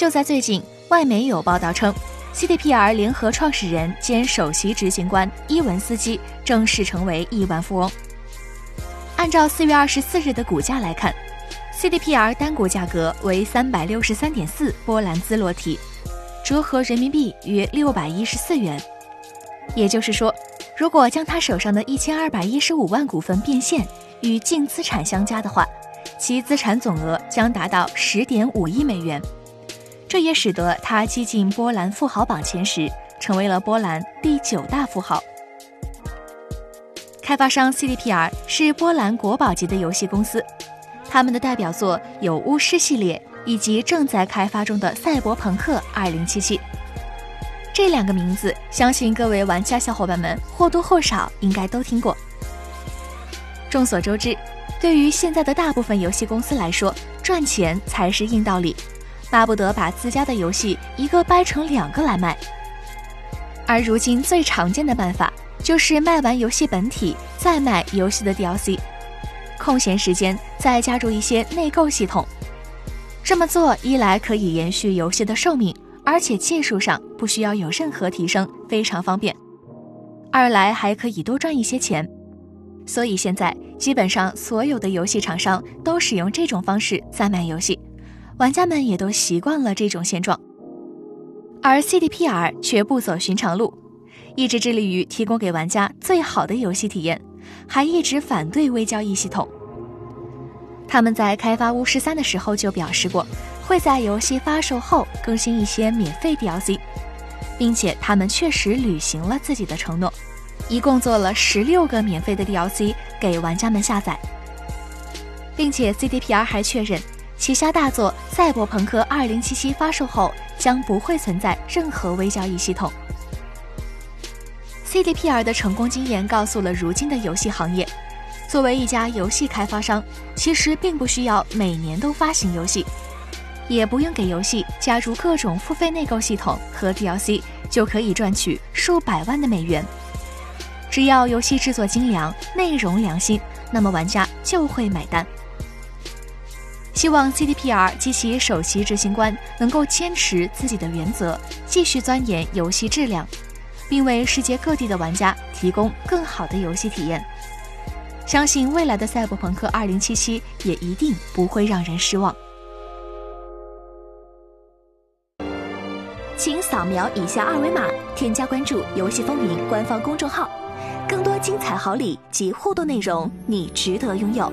就在最近，外媒有报道称，CDPR 联合创始人兼首席执行官伊文斯基正式成为亿万富翁。按照四月二十四日的股价来看，CDPR 单股价格为三百六十三点四波兰兹罗提，折合人民币约六百一十四元。也就是说，如果将他手上的一千二百一十五万股份变现与净资产相加的话，其资产总额将达到十点五亿美元。这也使得他击进波兰富豪榜前十，成为了波兰第九大富豪。开发商 CDPR 是波兰国宝级的游戏公司，他们的代表作有《巫师》系列以及正在开发中的《赛博朋克2077》。这两个名字，相信各位玩家小伙伴们或多或少应该都听过。众所周知，对于现在的大部分游戏公司来说，赚钱才是硬道理。巴不得把自家的游戏一个掰成两个来卖，而如今最常见的办法就是卖完游戏本体再卖游戏的 DLC，空闲时间再加入一些内购系统。这么做一来可以延续游戏的寿命，而且技术上不需要有任何提升，非常方便；二来还可以多赚一些钱。所以现在基本上所有的游戏厂商都使用这种方式在卖游戏。玩家们也都习惯了这种现状，而 CDPR 却不走寻常路，一直致力于提供给玩家最好的游戏体验，还一直反对微交易系统。他们在开发《巫师三》的时候就表示过，会在游戏发售后更新一些免费 DLC，并且他们确实履行了自己的承诺，一共做了十六个免费的 DLC 给玩家们下载，并且 CDPR 还确认。旗下大作《赛博朋克2077》发售后，将不会存在任何微交易系统。CDPR 的成功经验告诉了如今的游戏行业，作为一家游戏开发商，其实并不需要每年都发行游戏，也不用给游戏加入各种付费内购系统和 DLC，就可以赚取数百万的美元。只要游戏制作精良、内容良心，那么玩家就会买单。希望 CDPR 及其首席执行官能够坚持自己的原则，继续钻研游戏质量，并为世界各地的玩家提供更好的游戏体验。相信未来的赛博朋克2077也一定不会让人失望。请扫描以下二维码，添加关注“游戏风云”官方公众号，更多精彩好礼及互动内容，你值得拥有。